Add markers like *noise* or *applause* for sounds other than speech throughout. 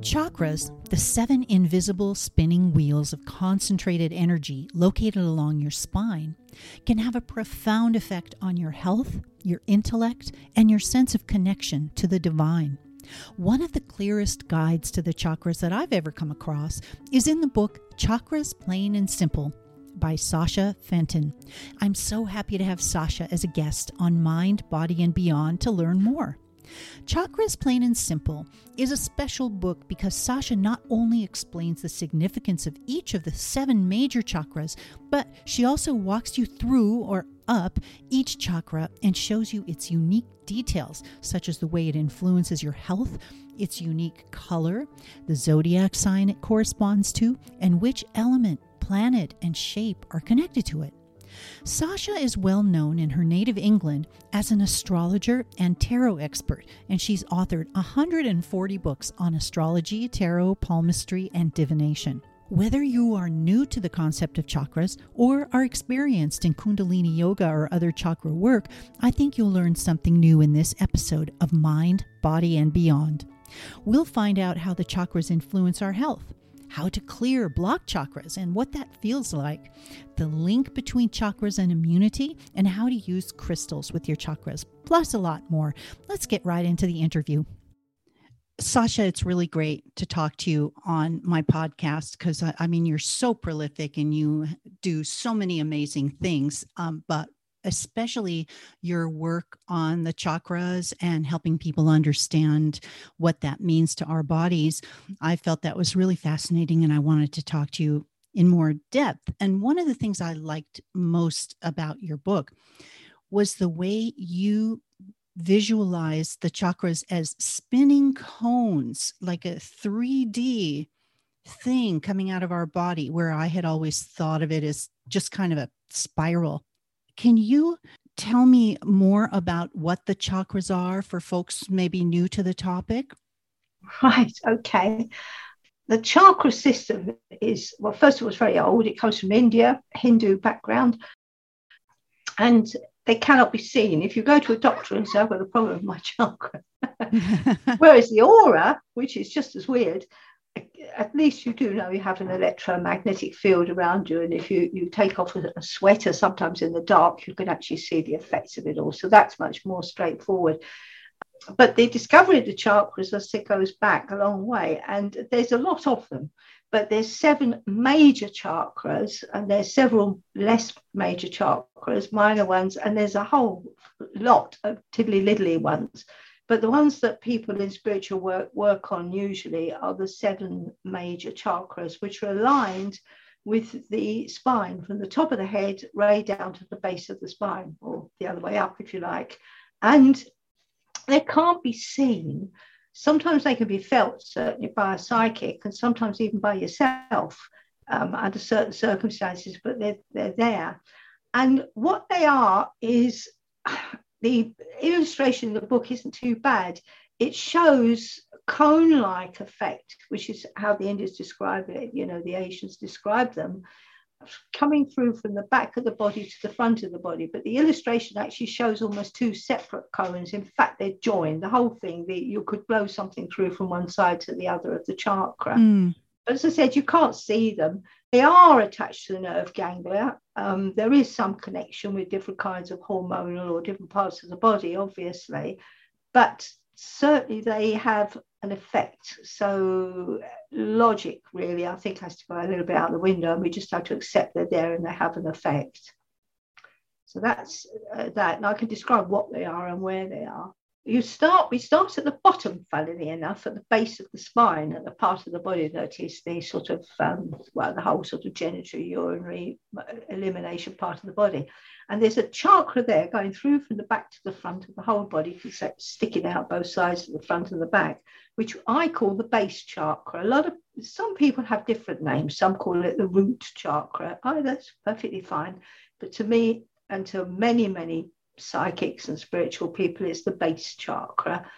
Chakras, the seven invisible spinning wheels of concentrated energy located along your spine, can have a profound effect on your health, your intellect, and your sense of connection to the divine. One of the clearest guides to the chakras that I've ever come across is in the book Chakras Plain and Simple by Sasha Fenton. I'm so happy to have Sasha as a guest on Mind, Body, and Beyond to learn more. Chakras Plain and Simple is a special book because Sasha not only explains the significance of each of the seven major chakras, but she also walks you through or up each chakra and shows you its unique details, such as the way it influences your health, its unique color, the zodiac sign it corresponds to, and which element, planet, and shape are connected to it. Sasha is well known in her native England as an astrologer and tarot expert, and she's authored 140 books on astrology, tarot, palmistry, and divination. Whether you are new to the concept of chakras or are experienced in Kundalini yoga or other chakra work, I think you'll learn something new in this episode of Mind, Body, and Beyond. We'll find out how the chakras influence our health, how to clear block chakras and what that feels like, the link between chakras and immunity, and how to use crystals with your chakras, plus a lot more. Let's get right into the interview. Sasha, it's really great to talk to you on my podcast because I, I, mean, you're so prolific and you do so many amazing things. Um, but especially your work on the chakras and helping people understand what that means to our bodies. I felt that was really fascinating and I wanted to talk to you in more depth. And one of the things I liked most about your book was the way you visualize the chakras as spinning cones, like a 3D thing coming out of our body, where I had always thought of it as just kind of a spiral can you tell me more about what the chakras are for folks maybe new to the topic? Right, okay. The chakra system is, well, first of all, it's very old. It comes from India, Hindu background, and they cannot be seen. If you go to a doctor and say, I've got a problem with my *laughs* chakra, *laughs* whereas the aura, which is just as weird, at least you do know you have an electromagnetic field around you. And if you, you take off a, a, sweater, sometimes in the dark, you can actually see the effects of it all. So that's much more straightforward. But the discovery of the chakras, as it goes back a long way, and there's a lot of them. But there's seven major chakras, and there's several less major chakras, minor ones, and there's a whole lot of tiddly liddly ones. But the ones that people in spiritual work work on usually are the seven major chakras, which are aligned with the spine from the top of the head right down to the base of the spine, or the other way up, if you like. And they can't be seen. Sometimes they can be felt, certainly by a psychic, and sometimes even by yourself um, under certain circumstances, but they're, they're there. And what they are is the illustration in the book isn't too bad. It shows cone-like effect, which is how the Indians describe it. You know, the Asians describe them coming through from the back of the body to the front of the body. But the illustration actually shows almost two separate cones. In fact, they're joined. The whole thing, the, you could blow something through from one side to the other of the chakra. Mm. As I said, you can't see them. They are attached to the nerve ganglia. Um, there is some connection with different kinds of hormonal or different parts of the body, obviously, but certainly they have an effect. So logic really, I think, has to go a little bit out the window, and we just have to accept they're there and they have an effect. So that's uh, that. And I can describe what they are and where they are you start we start at the bottom funnily enough at the base of the spine at the part of the body that is the sort of um, well the whole sort of genital urinary uh, elimination part of the body. And there's a chakra there going through from the back to the front of the whole body sticking out both sides of the front and the back which i call the base chakra. A lot of some people have different names. Some call it the root chakra. Oh that's perfectly fine but to me and to many many psychics and spiritual people, it's the base chakra.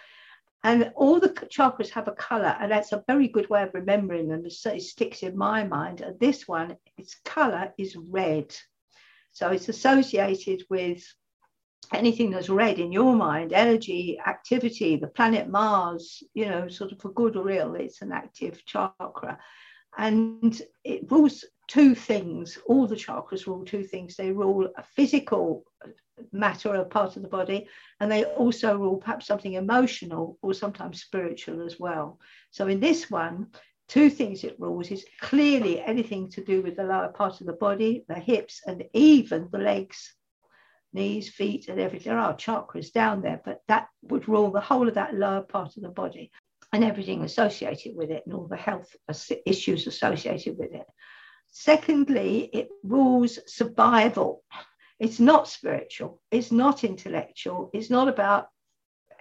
And all the chakras have a color, and that's a very good way of remembering them. It sticks in my mind. And this one, its color is red. So it's associated with anything that's red in your mind, energy, activity, the planet Mars, you know, sort of for good or ill, it's an active chakra. And it rules two things. All the chakras rule two things. They rule a physical matter, a part of the body, and they also rule perhaps something emotional or sometimes spiritual as well. So in this one, two things it rules is clearly anything to do with the lower part of the body, the hips, and even the legs knees, feet, and everything. There are chakras down there, but that would rule the whole of that lower part of the body and everything associated with it and all the health issues associated with it. Secondly, it rules survival. It's not spiritual, it's not intellectual, it's not about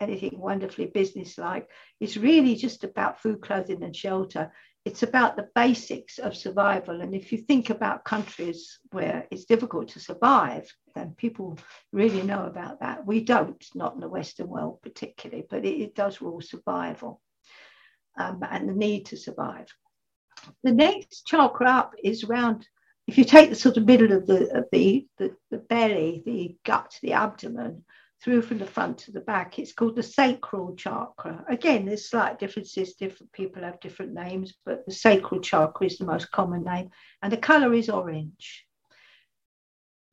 anything wonderfully businesslike. It's really just about food, clothing, and shelter it's about the basics of survival. And if you think about countries where it's difficult to survive, then people really know about that. We don't, not in the Western world particularly, but it, it does rule survival um, and the need to survive. The next chakra up is around, if you take the sort of middle of the, of the, the, the belly, the gut, the abdomen, through from the front to the back. It's called the sacral chakra. Again, there's slight differences. Different people have different names, but the sacral chakra is the most common name, and the color is orange.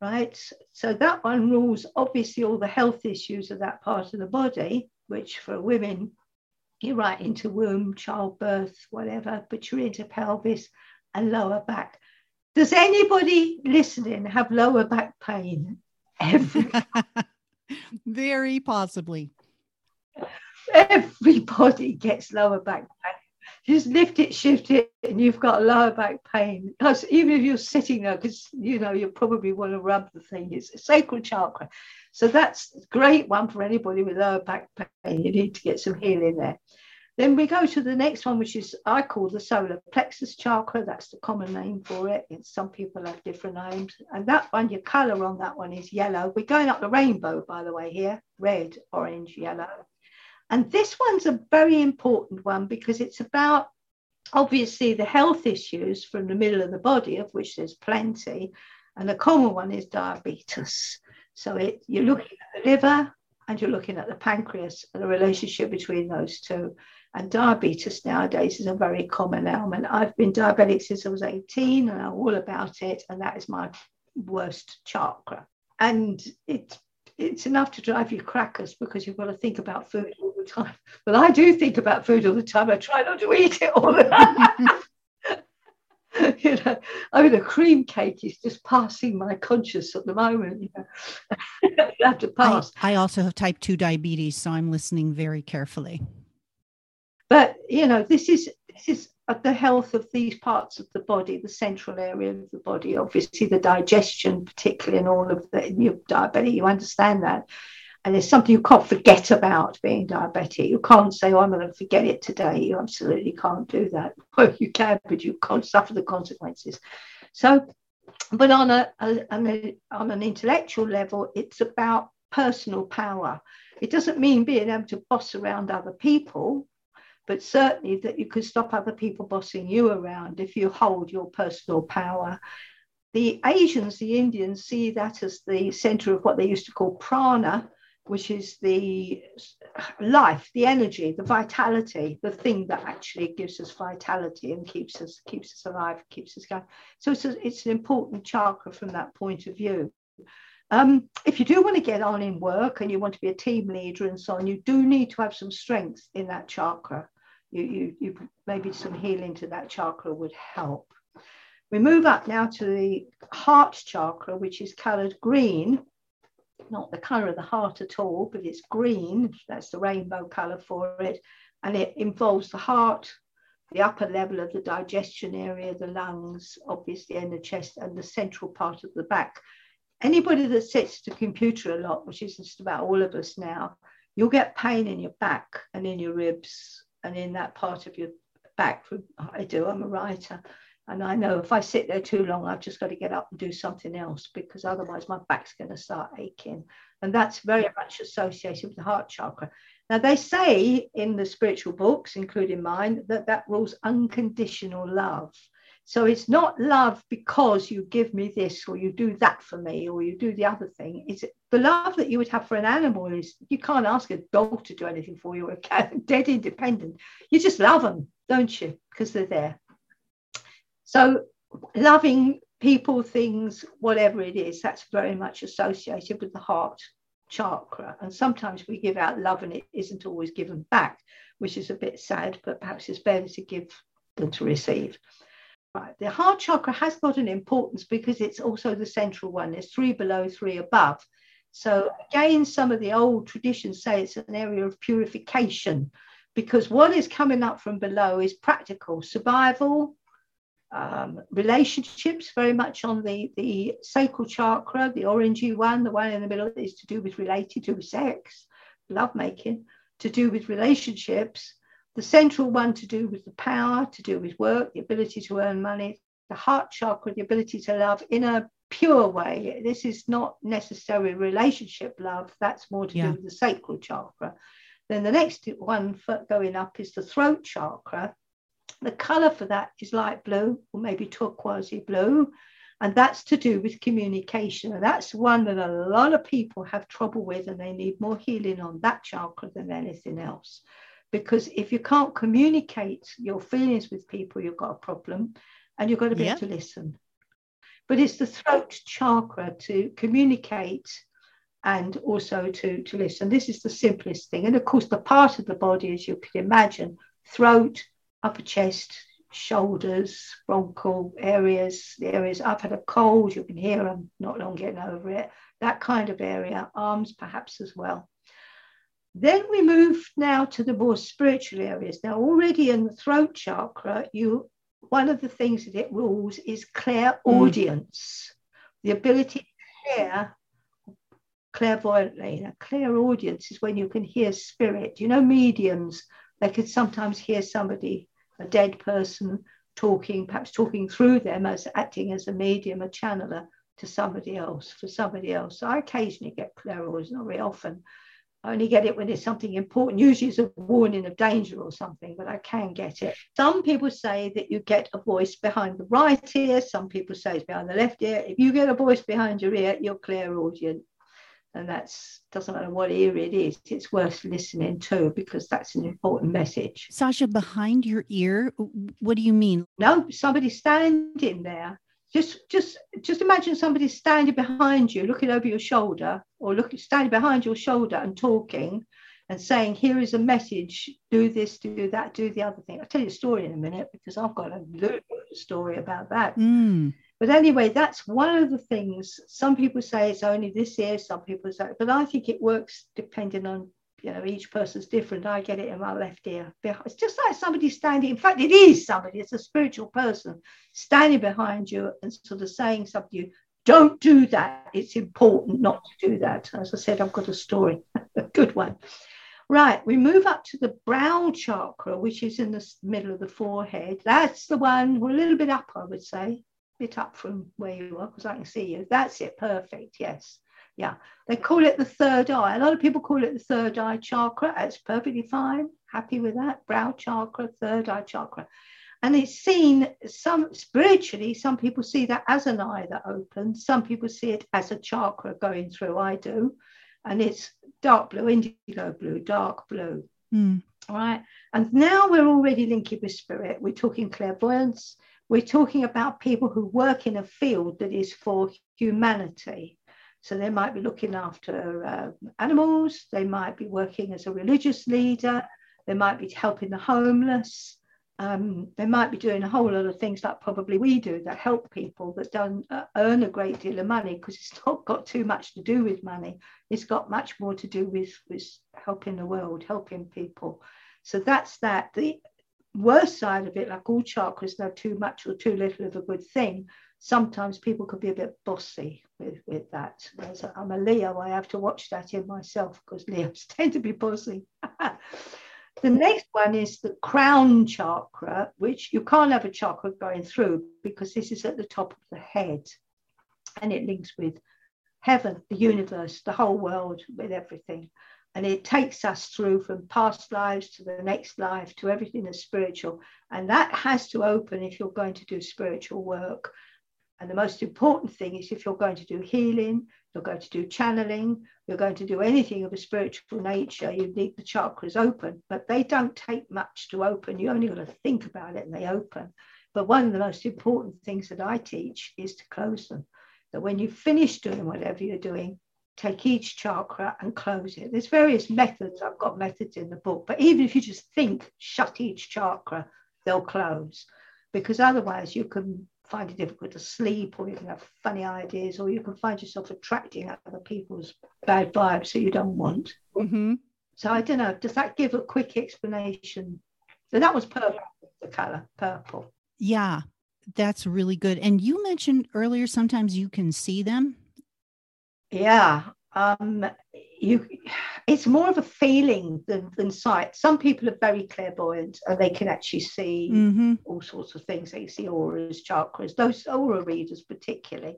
Right, so that one rules obviously all the health issues of that part of the body, which for women, you're right into womb, childbirth, whatever, but you're into pelvis and lower back. Does anybody listening have lower back pain? Every *laughs* Very possibly. Everybody gets lower back pain. Just lift it, shift it, and you've got lower back pain. Because even if you're sitting there, because you know you probably want to rub the thing, it's a sacral chakra. So that's a great one for anybody with lower back pain. You need to get some healing there. Then we go to the next one, which is I call the solar plexus chakra. That's the common name for it. It's, some people have different names. And that one, your color on that one is yellow. We're going up the rainbow, by the way, here red, orange, yellow. And this one's a very important one because it's about obviously the health issues from the middle of the body, of which there's plenty. And the common one is diabetes. So it, you're looking at the liver and you're looking at the pancreas and the relationship between those two. And diabetes nowadays is a very common ailment. I've been diabetic since I was 18 and I'm all about it. And that is my worst chakra. And it, it's enough to drive you crackers because you've got to think about food all the time. *laughs* Well, I do think about food all the time. I try not to eat it all the time. *laughs* you know, I mean, a cream cake is just passing my conscious at the moment. You, know. *laughs* have to pass. I, I also have type 2 diabetes, so I'm listening very carefully. But you know, this is this is the health of these parts of the body, the central area of the body, obviously the digestion, particularly, and all of the you're diabetic, you understand that. And it's something you can't forget about being diabetic. You can't say, oh, I'm going to forget it today. You absolutely can't do that. *laughs* Well, you can, but you can't suffer the consequences. So, but on a, a, a on an intellectual level, it's about personal power. It doesn't mean being able to boss around other people but certainly that you could stop other people bossing you around if you hold your personal power. The Asians, the Indians, see that as the center of what they used to call prana, which is the life, the energy, the vitality, the thing that actually gives us vitality and keeps us keeps us alive, keeps us going. So it's, a, it's an important chakra from that point of view. Um, if you do want to get on in work and you want to be a team leader and so on, you do need to have some strength in that chakra you, you, you maybe some healing to that chakra would help. We move up now to the heart chakra, which is colored green, not the color of the heart at all, but it's green. That's the rainbow color for it. And it involves the heart, the upper level of the digestion area, the lungs, obviously, and the chest, and the central part of the back. Anybody that sits at a computer a lot, which is just about all of us now, you'll get pain in your back and in your ribs and in that part of your back. I do, I'm a writer. And I know if I sit there too long, I've just got to get up and do something else because otherwise my back's going to start aching. And that's very much associated with the heart chakra. Now, they say in the spiritual books, including mine, that that rules unconditional love. So it's not love because you give me this or you do that for me or you do the other thing. It's the love that you would have for an animal is you can't ask a dog to do anything for you or a cat, *laughs* dead independent. You just love them, don't you? Because they're there. So loving people, things, whatever it is, that's very much associated with the heart chakra. And sometimes we give out love and it isn't always given back, which is a bit sad, but perhaps it's better to give than to receive. Right. The heart chakra has got an importance because it's also the central one. There's three below, three above. So again, some of the old traditions say it's an area of purification because what is coming up from below is practical survival, um, relationships, very much on the, the sacral chakra, the orangey one, the one in the middle is to do with related to sex, lovemaking, to do with relationships, the central one to do with the power, to do with work, the ability to earn money, the heart chakra, the ability to love in a pure way. This is not necessarily relationship love, that's more to yeah. do with the sacral chakra. Then the next one for going up is the throat chakra, the color for that is light blue or maybe turquoise blue. And that's to do with communication. And that's one that a lot of people have trouble with, and they need more healing on that chakra than anything else. Because if you can't communicate your feelings with people, you've got a problem and you've got to be able to listen. But it's the throat chakra to communicate and also to, to listen. This is the simplest thing. And of course, the part of the body, as you can imagine, throat, upper chest, shoulders, bronchial areas, the areas I've had a cold, you can hear I'm not long getting over it, that kind of area, arms perhaps as well. Then we move now to the more spiritual areas. Now, already in the throat chakra, you one of the things that it rules is clairaudience, mm. the ability to hear clairvoyantly. A clairaudience is when you can hear spirit. You know, mediums, they could sometimes hear somebody a dead person talking, perhaps talking through them as acting as a medium, a channeler to somebody else, for somebody else. So I occasionally get clairvoyance, not very often. I only get it when it's something important. Usually it's a warning of danger or something, but I can get it. Some people say that you get a voice behind the right ear. Some people say it's behind the left ear. If you get a voice behind your ear, you're clairaudient and that's doesn't matter what ear it is it's worth listening to because that's an important message sasha behind your ear what do you mean no somebody standing there just just just imagine somebody standing behind you looking over your shoulder or looking standing behind your shoulder and talking and saying here is a message do this do that do the other thing i'll tell you a story in a minute because i've got a little story about that mm. But anyway, that's one of the things. Some people say it's only this year, some people say, but I think it works depending on, you know, each person's different. I get it in my left ear. It's just like somebody standing, in fact, it is somebody, it's a spiritual person standing behind you and sort of saying something to you don't do that. It's important not to do that. As I said, I've got a story, *laughs* a good one. Right, we move up to the brow chakra, which is in the middle of the forehead. That's the one, we're a little bit up, I would say a bit up from where you are because I can see you. That's it, perfect. Yes. Yeah. They call it the third eye. A lot of people call it the third eye chakra. That's perfectly fine. Happy with that. Brow chakra, third eye chakra. And it's seen some spiritually, some people see that as an eye that opens, some people see it as a chakra going through. I do. And it's dark blue, indigo blue, dark blue. Mm. All right. And now we're already linking with spirit. We're talking clairvoyance, we're talking about people who work in a field that is for humanity. So they might be looking after uh, animals, they might be working as a religious leader, they might be helping the homeless, um, they might be doing a whole lot of things like probably we do that help people that don't uh, earn a great deal of money because it's not *laughs* got too much to do with money. It's got much more to do with, with helping the world, helping people. So that's that. The worst side of it, like all chakras, no too much or too little of a good thing. Sometimes people could be a bit bossy with, with that. Whereas I'm a Leo, I have to watch that in myself because Leos *laughs* tend to be bossy. *laughs* the next one is the crown chakra, which you can't have a chakra going through because this is at the top of the head and it links with heaven, the universe, the whole world, with everything. And it takes us through from past lives to the next life to everything that's spiritual. And that has to open if you're going to do spiritual work. And the most important thing is if you're going to do healing, you're going to do channeling, you're going to do anything of a spiritual nature, you need the chakras open. But they don't take much to open. You only got to think about it and they open. But one of the most important things that I teach is to close them. That when you finish doing whatever you're doing, take each chakra and close it. There's various methods. I've got methods in the book, but even if you just think, shut each chakra, they'll close. Because otherwise, you can find it difficult to sleep, or you can have funny ideas, or you can find yourself attracting other people's bad vibes that you don't want. Mm-hmm. So I don't know. Does that give a quick explanation? So that was purple, the color purple. Yeah, that's really good. And you mentioned earlier sometimes you can see them. Yeah. Um, you it's more of a feeling than, than sight. Some people are very clairvoyant and they can actually see mm-hmm. all sorts of things. They see auras, chakras, those aura readers particularly.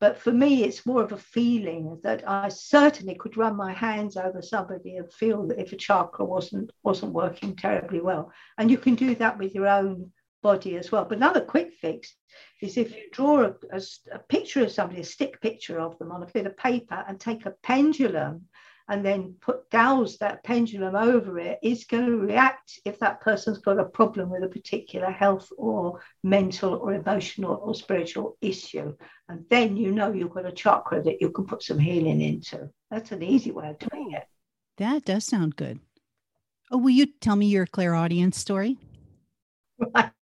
But for me, it's more of a feeling that I certainly could run my hands over somebody and feel that if a chakra wasn't wasn't working terribly well. And you can do that with your own body as well. But another quick fix is if you draw a, a, a, picture of somebody, a stick picture of them on a bit of paper, and take a pendulum and then put douse that pendulum over it's going to react if that person's got a problem with a particular health or mental or emotional or spiritual issue. And then you know you've got a chakra that you can put some healing into. That's an easy way of doing it. That does sound good. Oh, will you tell me your clairaudience story? Right. *laughs*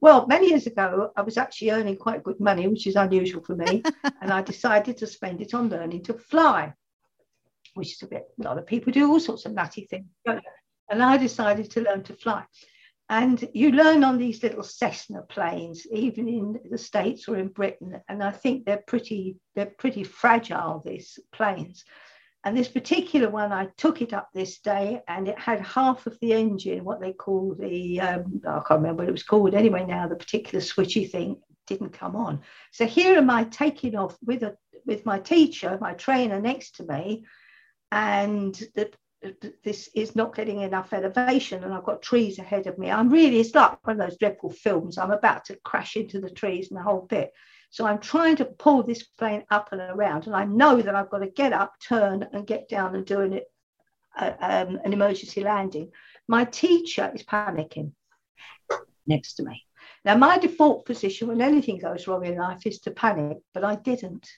Well, many years ago, I was actually earning quite good money, which is unusual for me. *laughs* and I decided to spend it on learning to fly, which is a bit, a lot of people do all sorts of nutty things. And I decided to learn to fly. And you learn on these little Cessna planes, even in the States or in Britain. And I think they're pretty, they're pretty fragile, these planes. And this particular one, I took it up this day and it had half of the engine, what they call the, um, I can't remember what it was called anyway now, the particular switchy thing didn't come on. So here am I taking off with, a, with my teacher, my trainer next to me, and the, this is not getting enough elevation and I've got trees ahead of me. I'm really, it's like one of those dreadful films. I'm about to crash into the trees and the whole bit. So I'm trying to pull this plane up and around, and I know that I've got to get up, turn, and get down and doing it uh, um, an emergency landing. My teacher is panicking next to me. Now, my default position when anything goes wrong in life is to panic, but I didn't.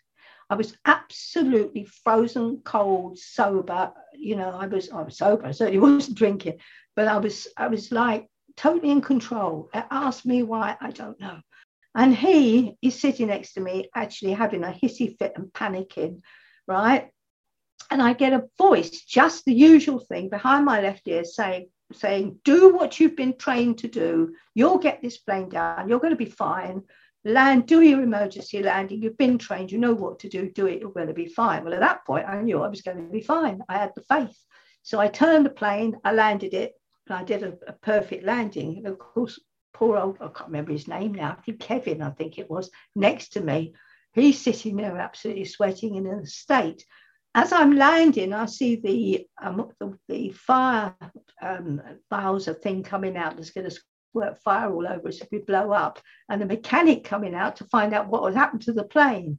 I was absolutely frozen, cold, sober. You know, I was I was sober. I certainly *laughs* wasn't drinking, but I was I was like totally in control. Ask me why I don't know. And he is sitting next to me, actually having a hissy fit and panicking, right? And I get a voice, just the usual thing behind my left ear saying, saying, do what you've been trained to do. You'll get this plane down. You're going to be fine. Land, do your emergency landing. You've been trained. You know what to do. Do it. You're going to be fine. Well, at that point, I knew I was going to be fine. I had the faith. So I turned the plane, I landed it, and I did a, a perfect landing. And of course, poor old, I can't remember his name now, I think Kevin, I think it was, next to me. He's sitting there absolutely sweating in a state. As I'm landing, I see the um, the, the, fire um, Bowser thing coming out that's going to squirt fire all over us if we blow up, and the mechanic coming out to find out what had happened to the plane.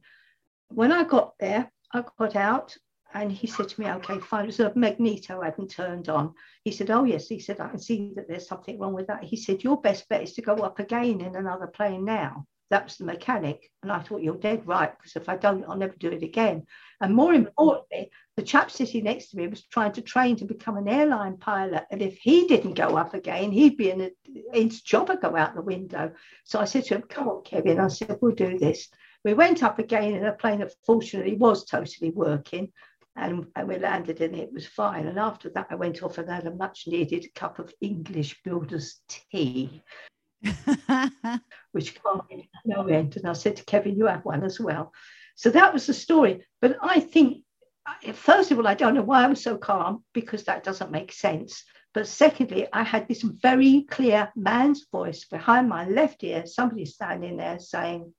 When I got there, I got out and he said to me, okay, fine. A magneto hadn't turned on. He said, oh, yes. He said, I can see that there's something wrong with that. He said, your best bet is to go up again in another plane now. That was the mechanic. And I thought, you're dead right, because if I don't, I'll never do it again. And more importantly, the chap sitting next to me was trying to train to become an airline pilot. And if he didn't go up again, he'd be in a, his job would go out the window. So I said to him, come on, Kevin. I said, we'll do this. We went up again in a plane that fortunately was totally working and, and we landed and it was fine. And after that, I went off and had a much needed cup of English builder's tea, *laughs* which me no end. And I said to Kevin, you have one as well. So that was the story. But I think, uh, first of all, I don't know why I was so calm because that doesn't make sense. But secondly, I had this very clear man's voice behind my left ear, somebody standing there saying,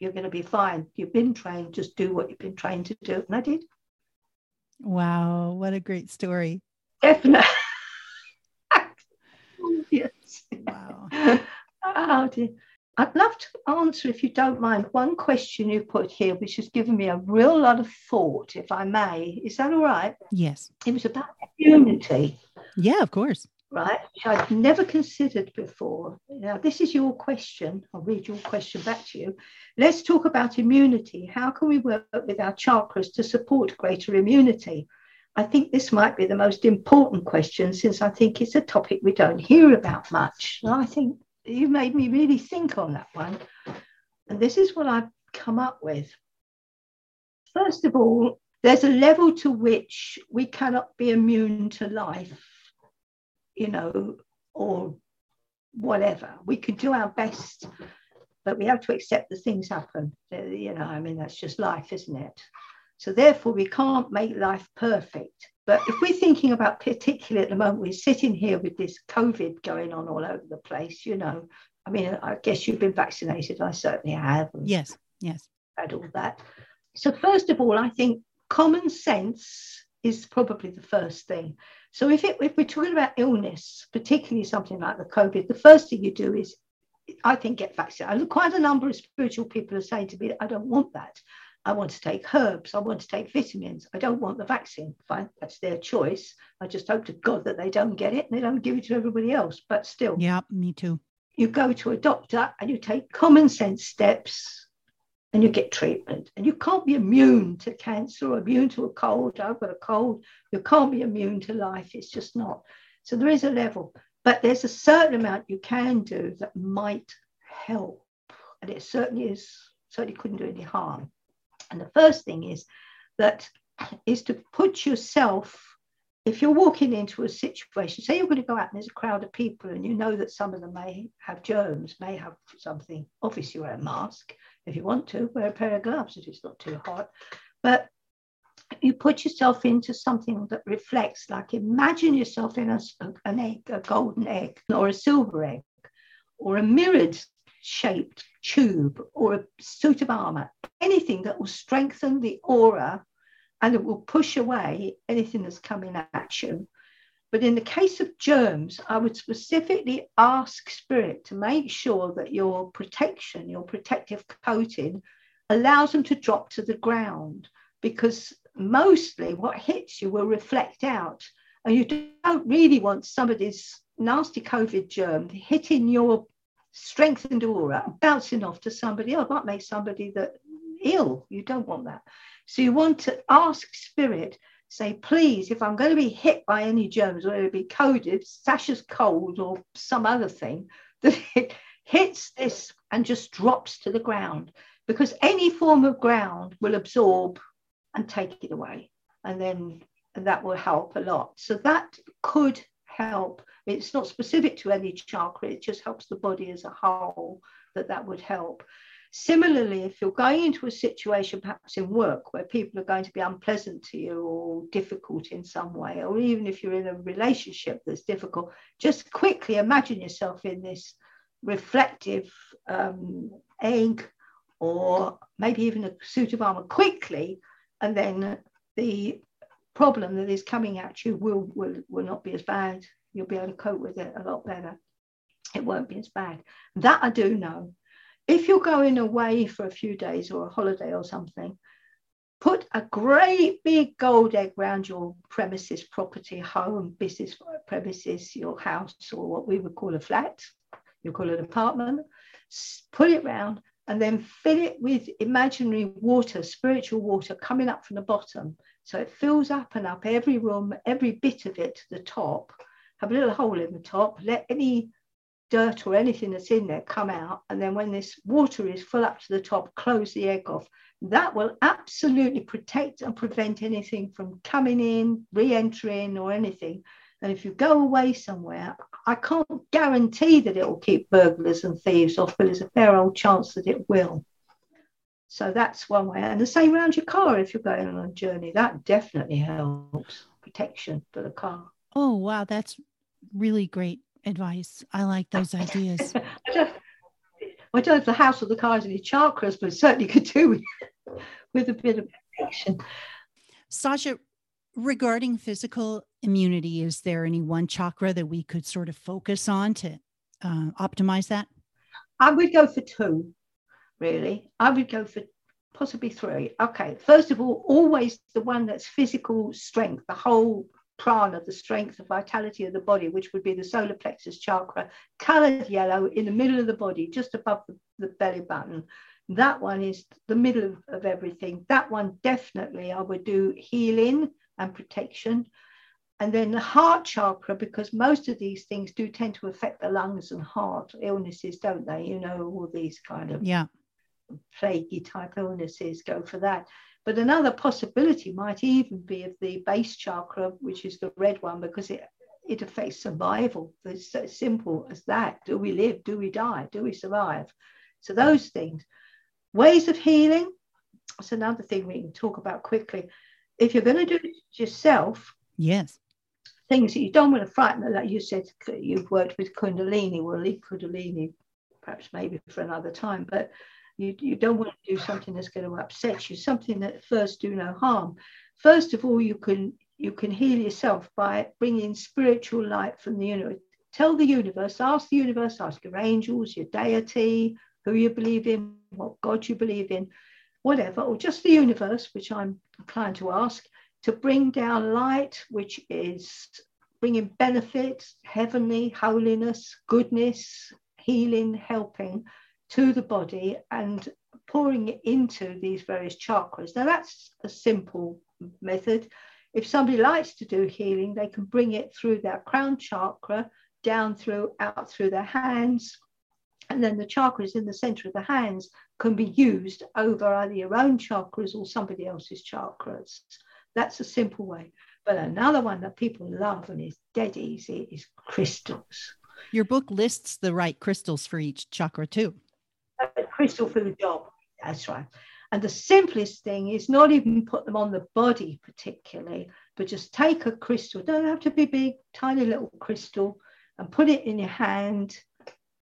You're going to be fine. You've been trained, just do what you've been trained to do. And I did. Wow, what a great story. Definitely. *laughs* yes. Wow. Oh dear. I'd love to answer, if you don't mind, one question you put here, which has given me a real lot of thought, if I may. Is that all right? Yes. It was about immunity. Yeah, of course. Right, which I've never considered before. Now, this is your question. I'll read your question back to you. Let's talk about immunity. How can we work with our chakras to support greater immunity? I think this might be the most important question since I think it's a topic we don't hear about much. And I think you made me really think on that one. And this is what I've come up with. First of all, there's a level to which we cannot be immune to life, you know, or whatever. We can do our best, but we have to accept that things happen. You know, I mean, that's just life, isn't it? So therefore, we can't make life perfect. But if we're thinking about particularly at the moment, we're sitting here with this COVID going on all over the place, you know. I mean, I guess you've been vaccinated. I certainly have. Yes, yes. Had all that. So, first of all, I think common sense is probably the first thing. So, if, it, if we're talking about illness, particularly something like the COVID, the first thing you do is, I think, get vaccinated. Quite a number of spiritual people are saying to me, I don't want that. I want to take herbs. I want to take vitamins. I don't want the vaccine. Fine, that's their choice. I just hope to God that they don't get it and they don't give it to everybody else. But still, yeah, me too. You go to a doctor and you take common sense steps and you get treatment. And you can't be immune to cancer or immune to a cold. I've got a cold. You can't be immune to life. It's just not. So there is a level, but there's a certain amount you can do that might help. And it certainly is, certainly couldn't do any harm. And the first thing is that is to put yourself, if you're walking into a situation, say you're going to go out and there's a crowd of people and you know that some of them may have germs, may have something, obviously wear a mask if you want to, wear a pair of gloves if it's not too hot. But you put yourself into something that reflects, like imagine yourself in a, an egg, a golden egg, or a silver egg, or a mirrored shaped tube or a suit of armor, anything that will strengthen the aura and it will push away anything that's coming at you. But in the case of germs, I would specifically ask spirit to make sure that your protection, your protective coating, allows them to drop to the ground because mostly what hits you will reflect out. And you don't really want somebody's nasty COVID germ hitting your strengthened aura, bouncing off to somebody oh, else might make somebody that ill. You don't want that. So you want to ask spirit, say, please, if I'm going to be hit by any germs, whether it be COVID, Sasha's cold, or some other thing, *laughs* that it hits this and just drops to the ground. Because any form of ground will absorb and take it away. And then and that will help a lot. So that could help it's not specific to any chakra, it just helps the body as a whole that that would help. Similarly, if you're going into a situation, perhaps in work, where people are going to be unpleasant to you or difficult in some way, or even if you're in a relationship that's difficult, just quickly imagine yourself in this reflective um, egg or maybe even a suit of armor quickly, and then the problem that is coming at you will, will, will not be as bad you'll be able to cope with it a lot better. It won't be as bad. That I do know. If you're going away for a few days or a holiday or something, put a great big gold egg around your premises, property, home, business premises, your house, or what we would call a flat. You call it an apartment. Put it round and then fill it with imaginary water, spiritual water coming up from the bottom. So it fills up and up every room, every bit of it to the top have a little hole in the top, let any dirt or anything that's in there come out. And then when this water is full up to the top, close the egg off. That will absolutely protect and prevent anything from coming in, re entering, or anything. And if you go away somewhere, I can't guarantee that it will keep burglars and thieves off, but there's a fair old chance that it will. So that's one way. And the same around your car if you're going on a journey. That definitely helps protection for the car. Oh, wow. That's really great advice. I like those ideas. *laughs* I, don't, I don't know if the house or the car is any chakras, but certainly could do with, with a bit of protection. Sasha, regarding physical immunity, is there any one chakra that we could sort of focus on to uh, optimize that? I would go for two, really. I would go for possibly three. Okay, first of all, always the one that's physical strength, the whole prana, the strength, the vitality of the body, which would be the solar plexus chakra, colored yellow in the middle of the body, just above the, the belly button. That one is the middle of, of everything. That one definitely I would do healing and protection. And then the heart chakra, because most of these things do tend to affect the lungs and heart illnesses, don't they? You know, all these kind of yeah plaguey type illnesses go for that. But another possibility might even be of the base chakra, which is the red one, because it it affects survival. It's so simple as that. Do we live? Do we die? Do we survive? So those things. Ways of healing. That's another thing we can talk about quickly. If you're going to do it yourself, yes, things that you don't want to frighten. Like you said, you've worked with Kundalini. We'll leave Kundalini, perhaps maybe for another time. But you, you don't want to do something that's going to upset you, something that first do no harm. First of all, you can you can heal yourself by bringing spiritual light from the universe. Tell the universe, ask the universe, ask your angels, your deity, who you believe in, what God you believe in, whatever, or just the universe, which I'm inclined to ask, to bring down light, which is bringing benefit, heavenly, holiness, goodness, healing, helping to the body and pouring it into these various chakras. Now, that's a simple method. If somebody likes to do healing, they can bring it through their crown chakra, down through, out through their hands. And then the chakras in the center of the hands can be used over either your own chakras or somebody else's chakras. That's a simple way. But another one that people love and is dead easy is crystals. Your book lists the right crystals for each chakra, too crystal the job. That's right. And the simplest thing is not even put them on the body particularly, but just take a crystal, don't have to be big, tiny little crystal, and put it in your hand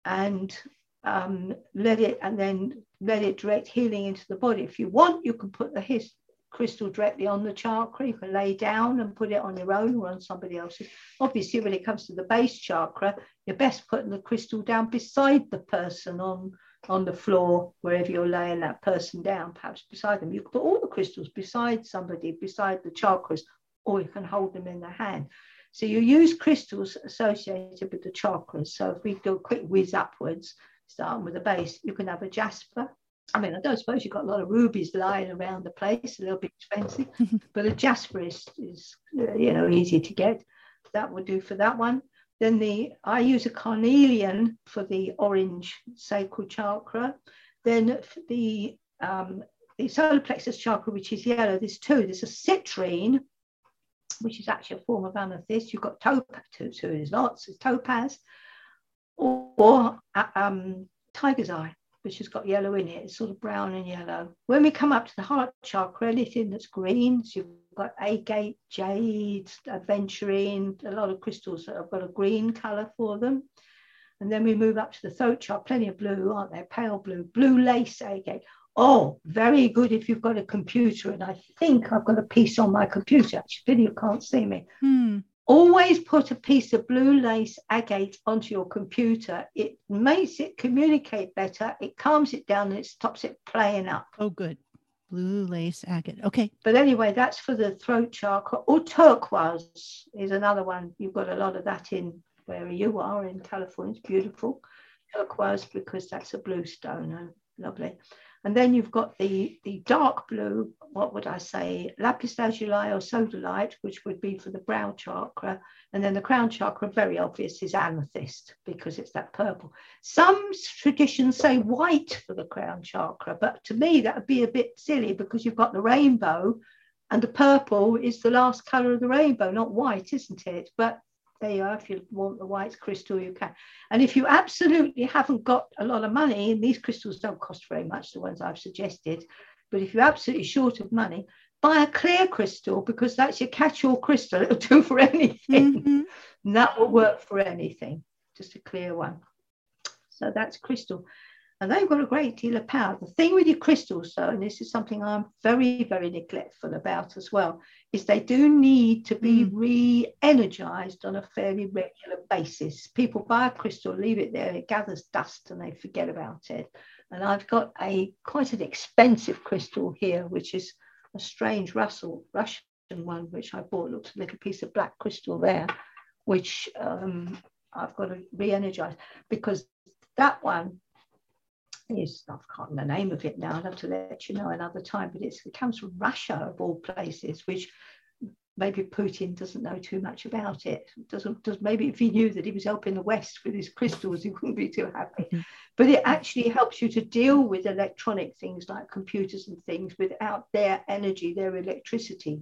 and um, let it, and then let it direct healing into the body. If you want, you can put the his, crystal directly on the chakra. You can lay down and put it on your own or on somebody else's. Obviously, when it comes to the base chakra, you're best putting the crystal down beside the person on on the floor, wherever you're laying that person down, perhaps beside them. You can put all the crystals beside somebody, beside the chakras, or you can hold them in the hand. So you use crystals associated with the chakras. So if we do a quick whiz upwards, starting with the base, you can have a jasper. I mean, I don't suppose you've got a lot of rubies lying around the place, a little bit expensive, *laughs* but a jasper is, is, uh, you know, easy to get. That would do for that one. Then the I use a carnelian for the orange sacral chakra. Then the um, the solar plexus chakra, which is yellow, there's two. There's a citrine, which is actually a form of amethyst. You've got topaz, too, so there's lots. There's topaz, or, uh, um, tiger's eye which has got yellow in it. It's sort of brown and yellow. When we come up to the heart chakra, anything that's green, so got agate, jade, aventurine, a lot of crystals that have got a green colour for them. And then we move up to the throat chakra, plenty of blue, aren't there? Pale blue, blue lace agate. Oh, very good if you've got a computer. And I think I've got a piece on my computer. Actually, you can't see me. Hmm. Always put a piece of blue lace agate onto your computer. It makes it communicate better, it calms it down, and it stops it playing up. Oh, good. Blue lace agate. Okay. But anyway, that's for the throat chakra. Or oh, turquoise is another one. You've got a lot of that in where you are in California. It's beautiful. Turquoise because that's a blue stone. Oh, lovely. And then you've got the, the dark blue, what would I say, lapis lazuli or sodalite, which would be for the brow chakra. And then the crown chakra, very obvious, is amethyst because it's that purple. Some traditions say white for the crown chakra, but to me that would be a bit silly because you've got the rainbow and the purple is the last color of the rainbow, not white, isn't it? But there you are. If you want the white crystal, you can. And if you absolutely haven't got a lot of money, and these crystals don't cost very much, the ones I've suggested, but if you're absolutely short of money, buy a clear crystal because that's your catch-all crystal. It'll do for *laughs* anything. Mm-hmm. And that will work for anything. Just a clear one. So that's crystal. And they've got a great deal of power. The thing with your crystals, though, and this is something I'm very, very neglectful about as well, is they do need to be mm. re energized on a fairly regular basis. People buy a crystal, leave it there, it gathers dust, and they forget about it. And I've got a quite an expensive crystal here, which is a strange Russell, Russian one, which I bought. Looks a little piece of black crystal there, which um, I've got to re-energize because that one is I can't remember the name of it now. I'll have to let you know another time. But it comes from Russia of all places, which maybe Putin doesn't know too much about it. Doesn't does maybe if he knew that he was helping the West with his crystals, he wouldn't be too happy. Mm-hmm. But it actually helps you to deal with electronic things like computers and things without their energy, their electricity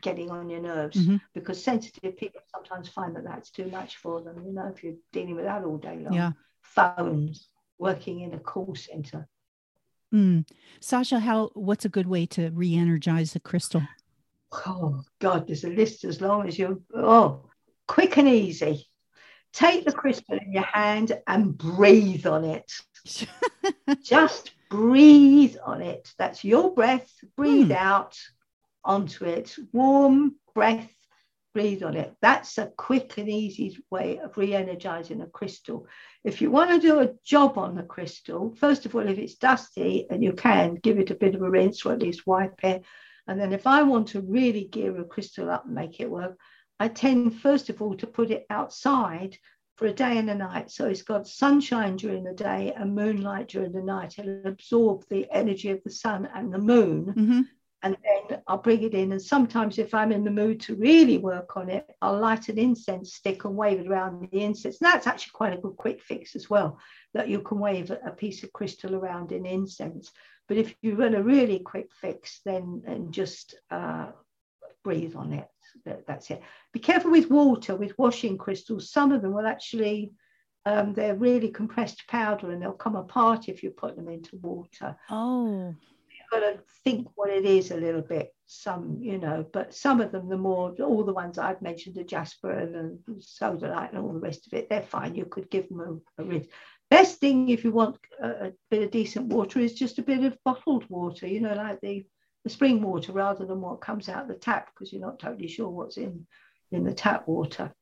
getting on your nerves. Mm-hmm. Because sensitive people sometimes find that that's too much for them. You know, if you're dealing with that all day long. Yeah. Phones, working in a call center. Mm. Sasha, how what's a good way to re-energize the crystal? Oh God, there's a list as long as you oh quick and easy. Take the crystal in your hand and breathe on it. *laughs* Just breathe on it. That's your breath. Breathe mm. out onto it. Warm breath breathe on it. That's a quick and easy way of re energizing a crystal. If you want to do a job on the crystal, first of all, if it's dusty and you can, give it a bit of a rinse or at least wipe it. And then if I want to really gear a crystal up and make it work, I tend first of all to put it outside for a day and a night. So it's got sunshine during the day and moonlight during the night. It'll absorb the energy of the sun and the moon. Mm-hmm and then I'll bring it in. And sometimes, if I'm in the mood to really work on it, I'll light an incense stick and wave it around the incense. And that's actually quite a good quick fix as well, that you can wave a piece of crystal around in incense. But if you want a really quick fix, then and just uh, breathe on it. That, that's it. Be careful with water, with washing crystals. Some of them will actually um, they're really compressed powder and they'll come apart if you put them into water. Oh got to think what it is a little bit. Some, you know, but some of them, the more, all the ones I've mentioned, the Jasper and the Sodalite and all the rest of it, they're fine. You could give them a, a rinse. Best thing if you want a, a, bit of decent water is just a bit of bottled water, you know, like the, the spring water rather than what comes out the tap because you're not totally sure what's in in the tap water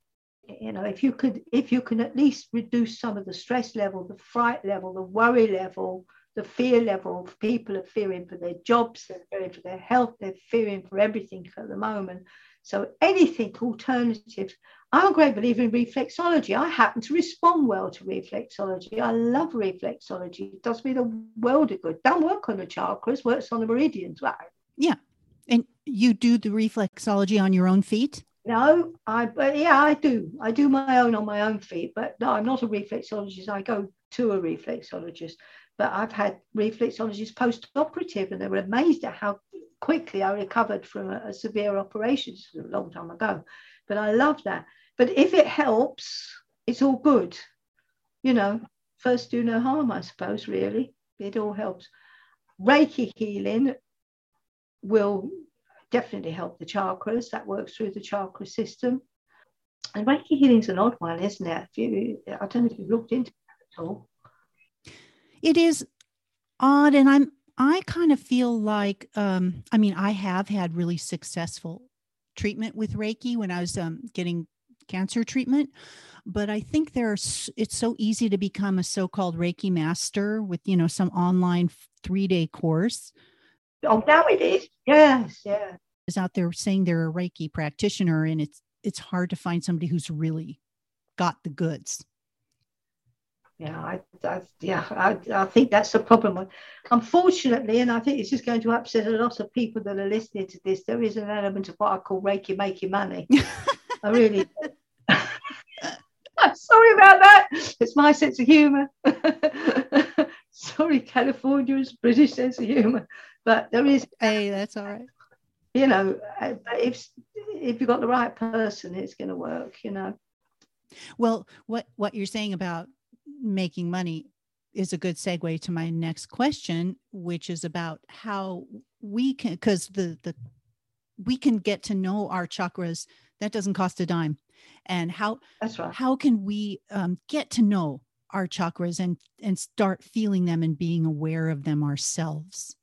you know if you could if you can at least reduce some of the stress level the fright level the worry level the fear level of people are fearing for their jobs, they're fearing for their health, they're fearing for everything at the moment. So anything alternative. I'm a great believer in reflexology. I happen to respond well to reflexology. I love reflexology. It does me the world of good. Don't work on the chakras, works on the meridians. Right? Yeah. And you do the reflexology on your own feet? No, I but yeah, I do. I do my own on my own feet, but no, I'm not a reflexologist. I go to a reflexologist. But I've had reflexologists post-operative, and they were amazed at how quickly I recovered from a, a severe operation. A long time ago, but I love that. But if it helps, it's all good. You know, first do no harm, I suppose. Really, it all helps. Reiki healing will definitely help the chakras. That works through the chakra system. And Reiki healing is an odd one, isn't it? If you, I don't know if you've looked into it at all it is odd and i'm i kind of feel like um i mean i have had really successful treatment with reiki when i was um, getting cancer treatment but i think there's it's so easy to become a so-called reiki master with you know some online three-day course. Oh now it is? Yes. Yeah. Is out there saying they're a reiki practitioner and it's it's hard to find somebody who's really got the goods yeah, I, I yeah, I, I think that's the problem. Unfortunately, and I think this is going to upset a lot of people that are listening to this. There is an element of what I call Reiki making money. *laughs* I really. I'm *laughs* sorry about that. It's my sense of humour. *laughs* sorry, California's British sense of humour, but there is. Hey, that's all right. You know, if if you've got the right person, it's going to work. You know. Well, what what you're saying about making money is a good segue to my next question, which is about how we can, because the the we can get to know our chakras. That doesn't cost a dime, and how that's right. How can we um, get to know our chakras and and start feeling them and being aware of them ourselves?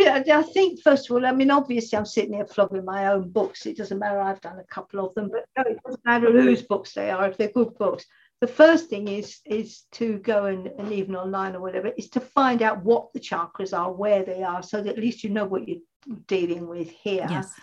I think, first of all, I mean, obviously, I'm sitting here flogging my own books. It doesn't matter. I've done a couple of them, but no, it doesn't matter whose books they are if they're good books. The first thing is is to go and, and even online or whatever is to find out what the chakras are, where they are, so that at least you know what you're dealing with here. Yes.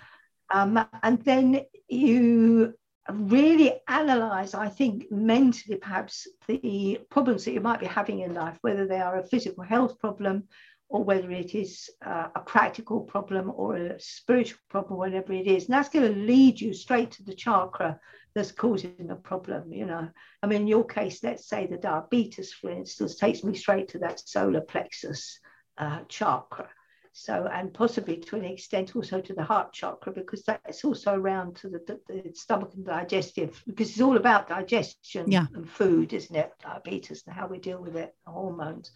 Um, and then you really analyze, I think, mentally perhaps the problems that you might be having in life, whether they are a physical health problem or whether it is uh, a practical problem or a spiritual problem, whatever it is. And that's going to lead you straight to the chakra that's causing the problem. You know, I mean, in your case, let's say the diabetes, for instance, takes me straight to that solar plexus uh, chakra. So, and possibly to an extent also to the heart chakra, because that's also around to the, the, the stomach and digestive, because it's all about digestion yeah. and food, isn't it? Diabetes and how we deal with it, hormones,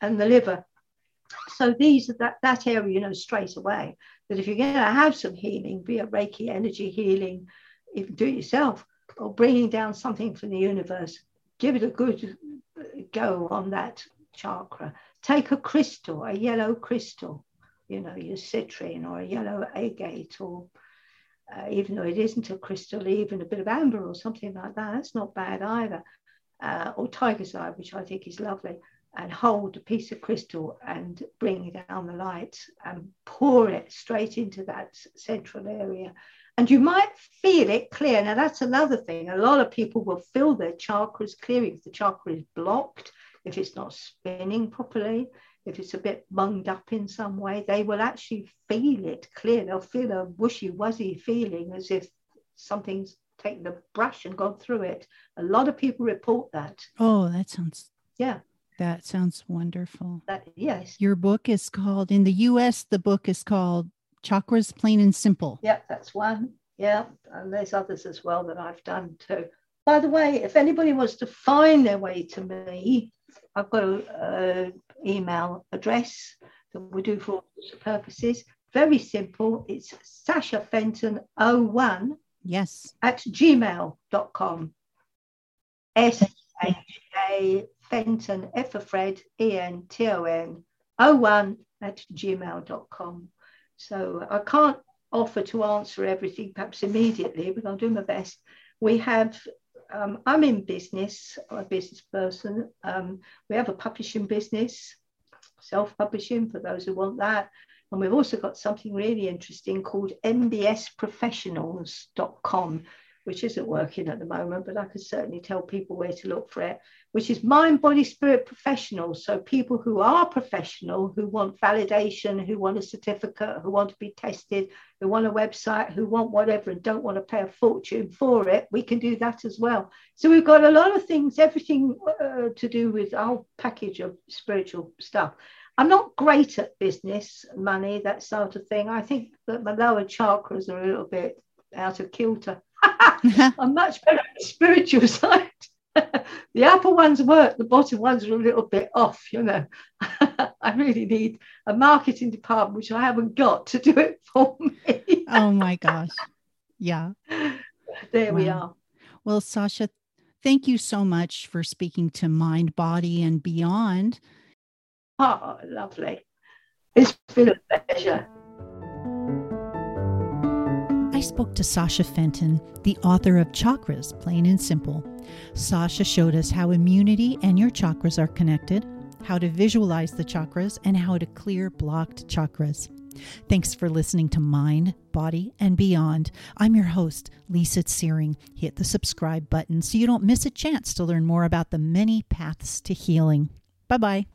and the liver. So these are that, that area, you know, straight away, that if you're going to have some healing, be it Reiki energy healing, even do it yourself, or bringing down something from the universe, give it a good go on that chakra. Take a crystal, a yellow crystal, you know, your citrine or a yellow agate, or uh, even though it isn't a crystal, even a bit of amber or something like that. That's not bad either. Uh, or tiger's eye, which I think is lovely. And hold a piece of crystal and bring down the light and pour it straight into that central area. And you might feel it clear. Now, that's another thing. A lot of people will feel their chakras clearing if the chakra is blocked, if it's not spinning properly, if it's a bit bunged up in some way, they will actually feel it clear. They'll feel a wishy wuzzy feeling as if something's taken a brush and gone through it. A lot of people report that. Oh, that sounds yeah. That sounds wonderful. That yes. Your book is called in the US the book is called Chakras Plain and Simple. Yep, that's one. Yeah, and there's others as well that I've done too. By the way, if anybody wants to find their way to me, I've got an email address that we do for all sorts of purposes. Very simple. It's Sasha Fenton 01 yes at gmail.com. S H A Fenton F for Fred E N T O N 01 at gmail.com. So I can't offer to answer everything perhaps immediately, but I'll do my best. We have um, I'm in business, I'm a business person. Um, we have a publishing business, self publishing for those who want that. And we've also got something really interesting called mbsprofessionals.com, which isn't working at the moment, but I could certainly tell people where to look for it, which is mind, body, spirit professionals. So people who are professional, who want validation, who want a certificate, who want to be tested, who want a website, who want whatever and don't want to pay a fortune for it, we can do that as well. So we've got a lot of things, everything uh, to do with our package of spiritual stuff. I'm not great at business, money, that sort of thing. I think that my lower chakras are a little bit out of kilter. *laughs* I'm much better at the spiritual *laughs* side. the upper ones work, the bottom ones are a little bit off, you know. *laughs* I really need a marketing department, which I haven't got to do it for me. oh my gosh. Yeah. There wow. we are. Well, Sasha, thank you so much for speaking to Mind, Body, and Beyond. Oh, lovely. It's been a pleasure. Spoke to Sasha Fenton, the author of Chakras, Plain and Simple. Sasha showed us how immunity and your chakras are connected, how to visualize the chakras, and how to clear blocked chakras. Thanks for listening to Mind, Body, and Beyond. I'm your host, Lisa Searing. Hit the subscribe button so you don't miss a chance to learn more about the many paths to healing. Bye bye.